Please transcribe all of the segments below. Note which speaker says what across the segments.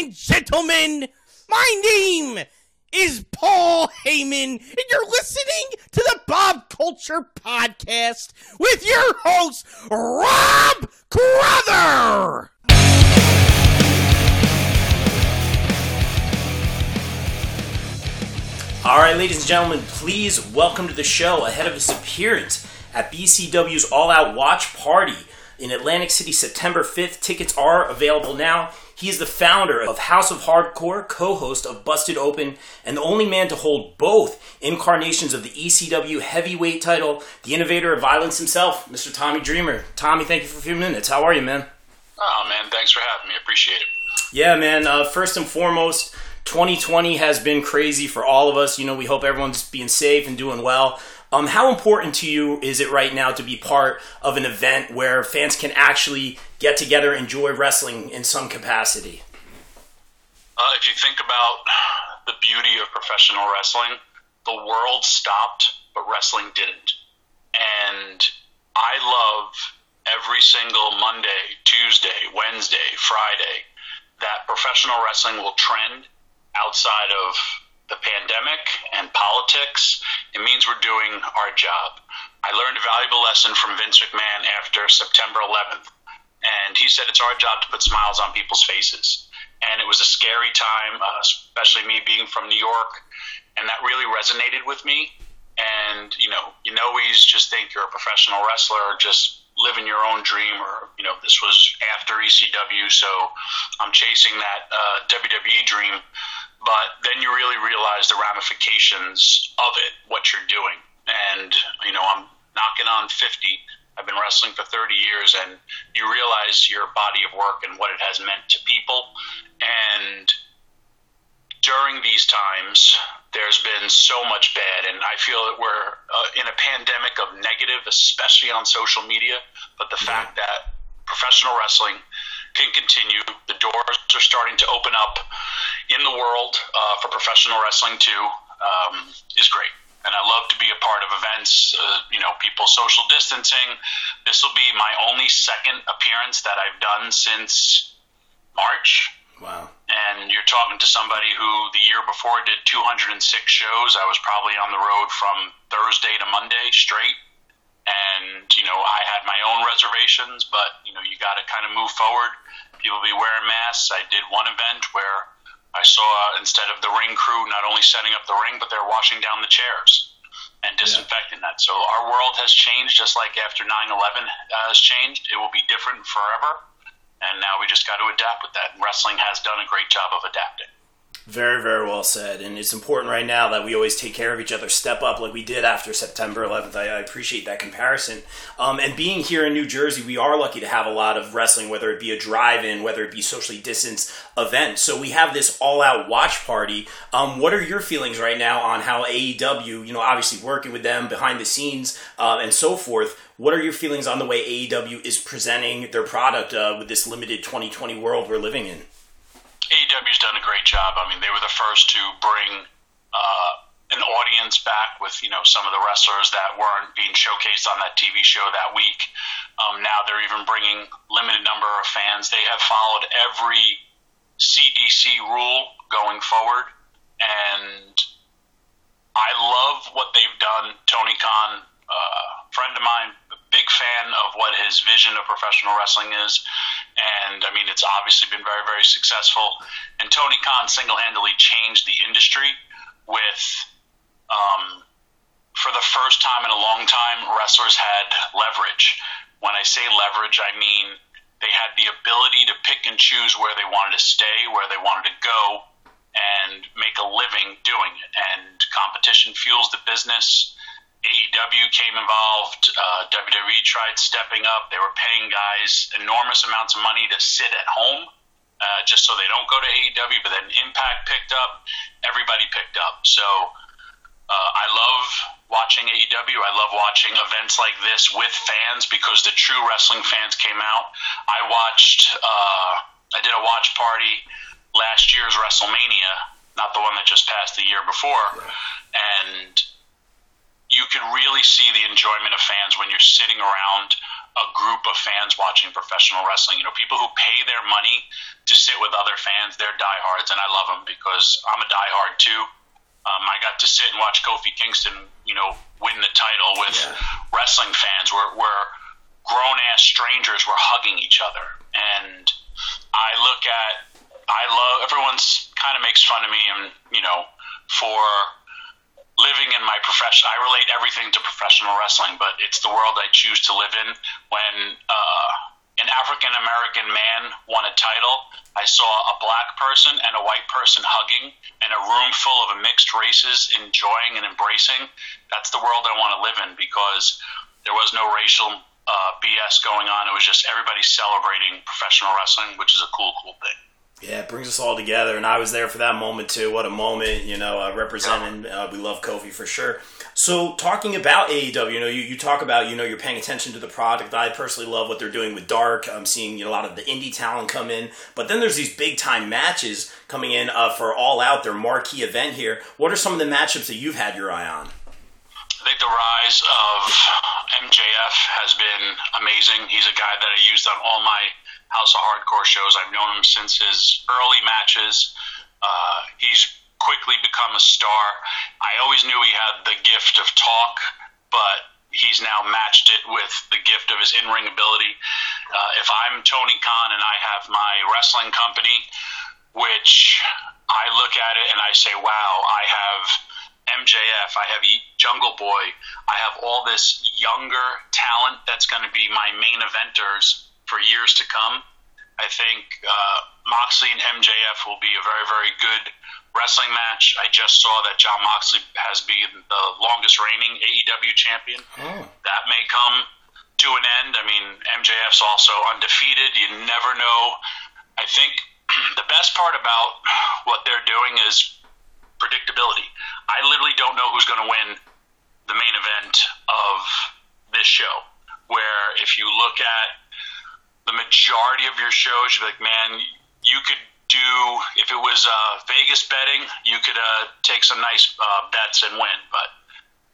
Speaker 1: and gentlemen, my name is Paul Heyman, and you're listening to the Bob Culture Podcast with your host, Rob Crother.
Speaker 2: All right, ladies and gentlemen, please welcome to the show ahead of his appearance at BCW's All Out Watch Party in Atlantic City, September 5th. Tickets are available now. He is the founder of House of Hardcore, co host of Busted Open, and the only man to hold both incarnations of the ECW heavyweight title, the innovator of violence himself, Mr. Tommy Dreamer. Tommy, thank you for a few minutes. How are you, man?
Speaker 3: Oh, man, thanks for having me. Appreciate it.
Speaker 2: Yeah, man. Uh, first and foremost, 2020 has been crazy for all of us. You know, we hope everyone's being safe and doing well. Um, how important to you is it right now to be part of an event where fans can actually get together, enjoy wrestling in some capacity?
Speaker 3: Uh, if you think about the beauty of professional wrestling, the world stopped, but wrestling didn't. And I love every single Monday, Tuesday, Wednesday, Friday that professional wrestling will trend outside of the pandemic and politics, it means we're doing our job. I learned a valuable lesson from Vince McMahon after September 11th, and he said it's our job to put smiles on people's faces. And it was a scary time, uh, especially me being from New York, and that really resonated with me. And you know, you know, always just think you're a professional wrestler, or just living your own dream, or you know, this was after ECW, so I'm chasing that uh, WWE dream but then you really realize the ramifications of it, what you're doing. And, you know, I'm knocking on 50. I've been wrestling for 30 years, and you realize your body of work and what it has meant to people. And during these times, there's been so much bad, and I feel that we're uh, in a pandemic of negative, especially on social media. But the fact that professional wrestling can continue. The doors are starting to open up in the world uh, for professional wrestling too. Um, is great, and I love to be a part of events. Uh, you know, people social distancing. This will be my only second appearance that I've done since March.
Speaker 2: Wow.
Speaker 3: And you're talking to somebody who the year before did 206 shows. I was probably on the road from Thursday to Monday straight and you know I had my own reservations, but you know you got to kind of move forward. People be wearing masks. I did one event where I saw uh, instead of the ring crew not only setting up the ring, but they're washing down the chairs and disinfecting yeah. that. So our world has changed, just like after 9/11 uh, has changed. It will be different forever, and now we just got to adapt with that. And wrestling has done a great job of adapting.
Speaker 2: Very, very well said. And it's important right now that we always take care of each other, step up like we did after September 11th. I, I appreciate that comparison. Um, and being here in New Jersey, we are lucky to have a lot of wrestling, whether it be a drive in, whether it be socially distanced event. So we have this all out watch party. Um, what are your feelings right now on how AEW, you know, obviously working with them behind the scenes uh, and so forth? What are your feelings on the way AEW is presenting their product uh, with this limited 2020 world we're living in?
Speaker 3: AEW's done a great job. I mean, they were the first to bring uh, an audience back with you know some of the wrestlers that weren't being showcased on that TV show that week. Um, now they're even bringing limited number of fans. They have followed every CDC rule going forward, and I love what they've done. Tony Khan, uh, friend of mine, big fan of what his vision of professional wrestling is. And I mean, it's obviously been very, very successful. And Tony Khan single handedly changed the industry with, um, for the first time in a long time, wrestlers had leverage. When I say leverage, I mean they had the ability to pick and choose where they wanted to stay, where they wanted to go, and make a living doing it. And competition fuels the business AEW came involved. Uh, WWE tried stepping up. They were paying guys enormous amounts of money to sit at home uh, just so they don't go to AEW. But then Impact picked up. Everybody picked up. So uh, I love watching AEW. I love watching events like this with fans because the true wrestling fans came out. I watched. Uh, I did a watch party last year's WrestleMania, not the one that just passed the year before, and you can really see the enjoyment of fans when you're sitting around a group of fans watching professional wrestling. You know, people who pay their money to sit with other fans, they're diehards, and I love them because I'm a diehard too. Um, I got to sit and watch Kofi Kingston, you know, win the title with yeah. wrestling fans, where, where grown ass strangers were hugging each other, and I look at, I love everyone's kind of makes fun of me, and you know, for living in my profession, I relate everything to professional wrestling, but it's the world I choose to live in. When uh, an African American man won a title, I saw a black person and a white person hugging, and a room full of mixed races enjoying and embracing. That's the world I want to live in because there was no racial uh, BS going on. It was just everybody celebrating professional wrestling, which is a cool, cool thing.
Speaker 2: Yeah, it brings us all together, and I was there for that moment too. What a moment, you know, uh, representing. Uh, we love Kofi for sure. So, talking about AEW, you know, you, you talk about, you know, you're paying attention to the product. I personally love what they're doing with Dark. I'm seeing you know, a lot of the indie talent come in, but then there's these big time matches coming in uh, for All Out, their marquee event here. What are some of the matchups that you've had your eye on?
Speaker 3: I think the rise of MJF has been amazing. He's a guy that I used on all my House of Hardcore shows. I've known him since his early matches. Uh, he's quickly become a star. I always knew he had the gift of talk, but he's now matched it with the gift of his in ring ability. Uh, if I'm Tony Khan and I have my wrestling company, which I look at it and I say, wow, I have MJF, I have Jungle Boy, I have all this younger talent that's going to be my main eventers for years to come. I think uh, Moxley and MJF will be a very, very good wrestling match. I just saw that Jon Moxley has been the longest reigning AEW champion. Oh. That may come to an end. I mean, MJF's also undefeated. You never know. I think the best part about what they're doing is predictability. I literally don't know who's going to win the main event of this show. Where if you look at the majority of your shows, you're like, man, you could do if it was uh, Vegas betting, you could uh, take some nice uh, bets and win, but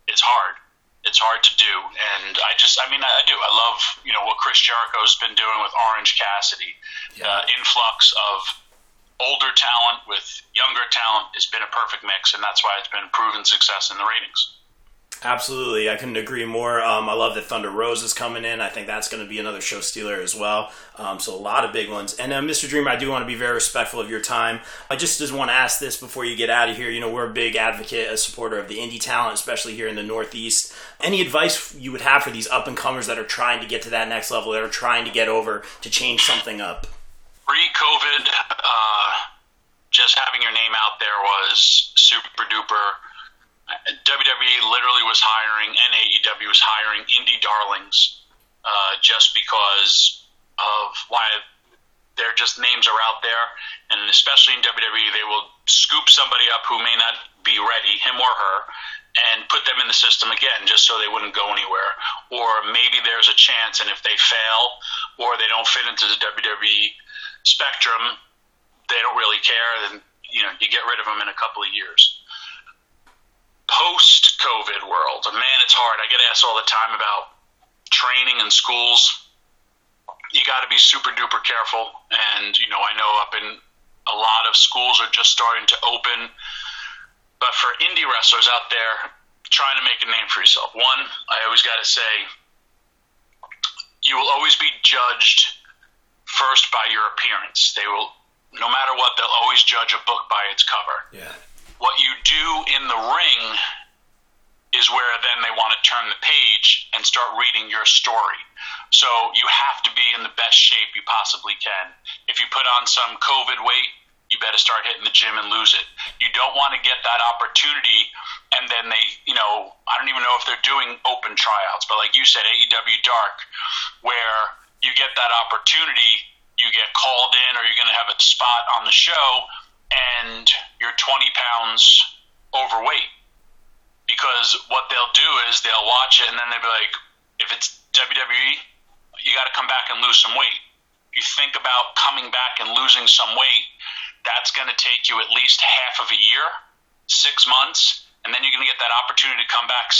Speaker 3: it's hard. It's hard to do, and I just, I mean, I, do. I love, you know, what Chris Jericho's been doing with Orange Cassidy, yeah. uh, influx of older talent with younger talent. It's been a perfect mix, and that's why it's been proven success in the ratings.
Speaker 2: Absolutely, I couldn't agree more. Um, I love that Thunder Rosa is coming in. I think that's going to be another show stealer as well. Um, so a lot of big ones. And uh, Mr. Dreamer, I do want to be very respectful of your time. I just just want to ask this before you get out of here. You know, we're a big advocate, a supporter of the indie talent, especially here in the Northeast. Any advice you would have for these up and comers that are trying to get to that next level, that are trying to get over to change something up?
Speaker 3: Pre-COVID, uh, just having your name out there was super duper WWE literally was hiring, and AEW was hiring indie darlings uh, just because of why their just names are out there, and especially in WWE, they will scoop somebody up who may not be ready, him or her, and put them in the system again just so they wouldn't go anywhere. Or maybe there's a chance, and if they fail or they don't fit into the WWE spectrum, they don't really care, then you know you get rid of them in a couple of years post COVID world, man, it's hard. I get asked all the time about training in schools. You got to be super duper careful. And, you know, I know up in a lot of schools are just starting to open. But for indie wrestlers out there trying to make a name for yourself, one, I always got to say, you will always be judged first by your appearance. They will, no matter what, they'll always judge a book by its cover.
Speaker 2: Yeah.
Speaker 3: What you do in the ring is where then they want to turn the page and start reading your story. So you have to be in the best shape you possibly can. If you put on some COVID weight, you better start hitting the gym and lose it. You don't want to get that opportunity and then they, you know, I don't even know if they're doing open tryouts, but like you said, AEW Dark, where you get that opportunity, you get called in or you're going to have a spot on the show and you're 20 pounds overweight. Because what they'll do is they'll watch it and then they'll be like, if it's WWE, you got to come back and lose some weight. You think about coming back and losing some weight, that's going to take you at least half of a year, six months, and then you're going to get that opportunity to come back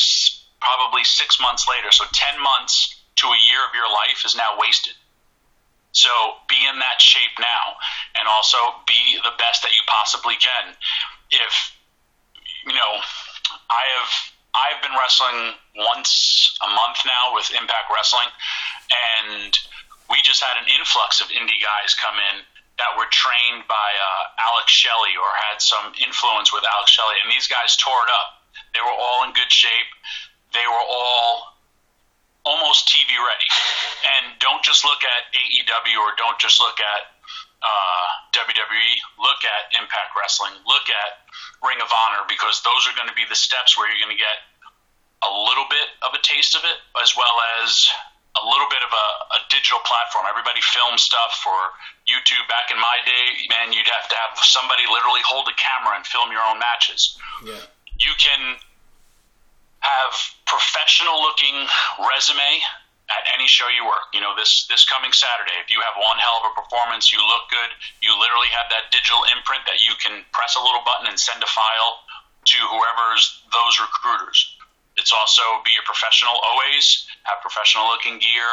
Speaker 3: probably six months later. So 10 months to a year of your life is now wasted. So be in that shape now, and also be the best that you possibly can. If you know, I have I've been wrestling once a month now with Impact Wrestling, and we just had an influx of indie guys come in that were trained by uh, Alex Shelley or had some influence with Alex Shelley, and these guys tore it up. They were all in good shape. They were all almost TV ready. And don't just look at AEW or don't just look at uh, WWE. Look at Impact Wrestling. Look at Ring of Honor because those are going to be the steps where you're going to get a little bit of a taste of it, as well as a little bit of a, a digital platform. Everybody filmed stuff for YouTube. Back in my day, man, you'd have to have somebody literally hold a camera and film your own matches.
Speaker 2: Yeah.
Speaker 3: You can have professional looking resume at any show you work. You know, this this coming Saturday, if you have one hell of a performance, you look good, you literally have that digital imprint that you can press a little button and send a file to whoever's those recruiters. It's also be a professional always, have professional looking gear.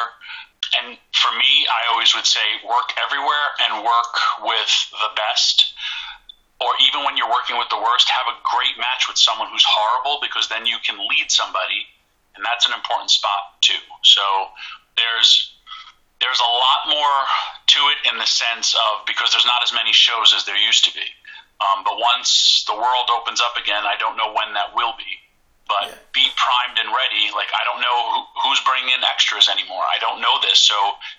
Speaker 3: And for me, I always would say work everywhere and work with the best or even when you're working with the worst, have a great match with someone who's horrible because then you can lead somebody, and that's an important spot too. So there's there's a lot more to it in the sense of because there's not as many shows as there used to be. Um, but once the world opens up again, I don't know when that will be. But yeah. be primed and ready. Like I don't know who, who's bringing in extras anymore. I don't know this. So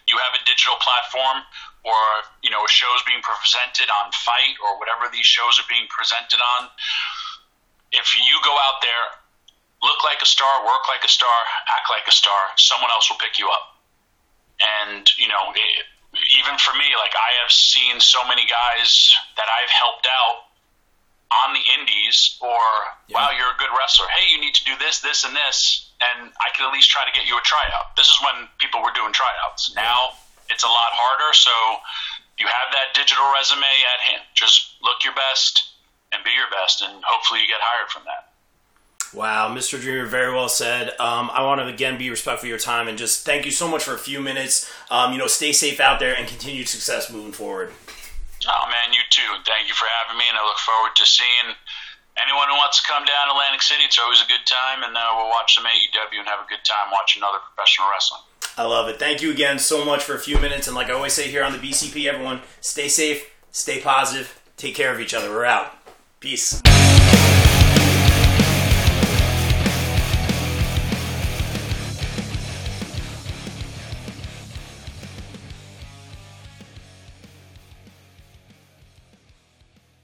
Speaker 3: you have a digital platform or you know a show's being presented on FITE or whatever these shows are being presented on. If you go out there, look like a star, work like a star, act like a star, someone else will pick you up. And you know, it, even for me, like I have seen so many guys that I've helped out on the indies, or yeah. wow, you're a good wrestler. Hey, you need to do this, this, and this, and I can at least try to get you a tryout. This is when people were doing tryouts. Now it's a lot harder. So you have that digital resume at hand. Just look your best and be your best, and hopefully you get hired from that.
Speaker 2: Wow, Mr. Dreamer, very well said. Um, I want to again be respectful of your time and just thank you so much for a few minutes. Um, you know, stay safe out there and continued success moving forward.
Speaker 3: Oh man, you too. Thank you for having me, and I look forward to seeing anyone who wants to come down to Atlantic City. It's always a good time, and uh, we'll watch some AEW and have a good time watching other professional wrestling.
Speaker 2: I love it. Thank you again so much for a few minutes. And like I always say here on the BCP, everyone, stay safe, stay positive, take care of each other. We're out. Peace.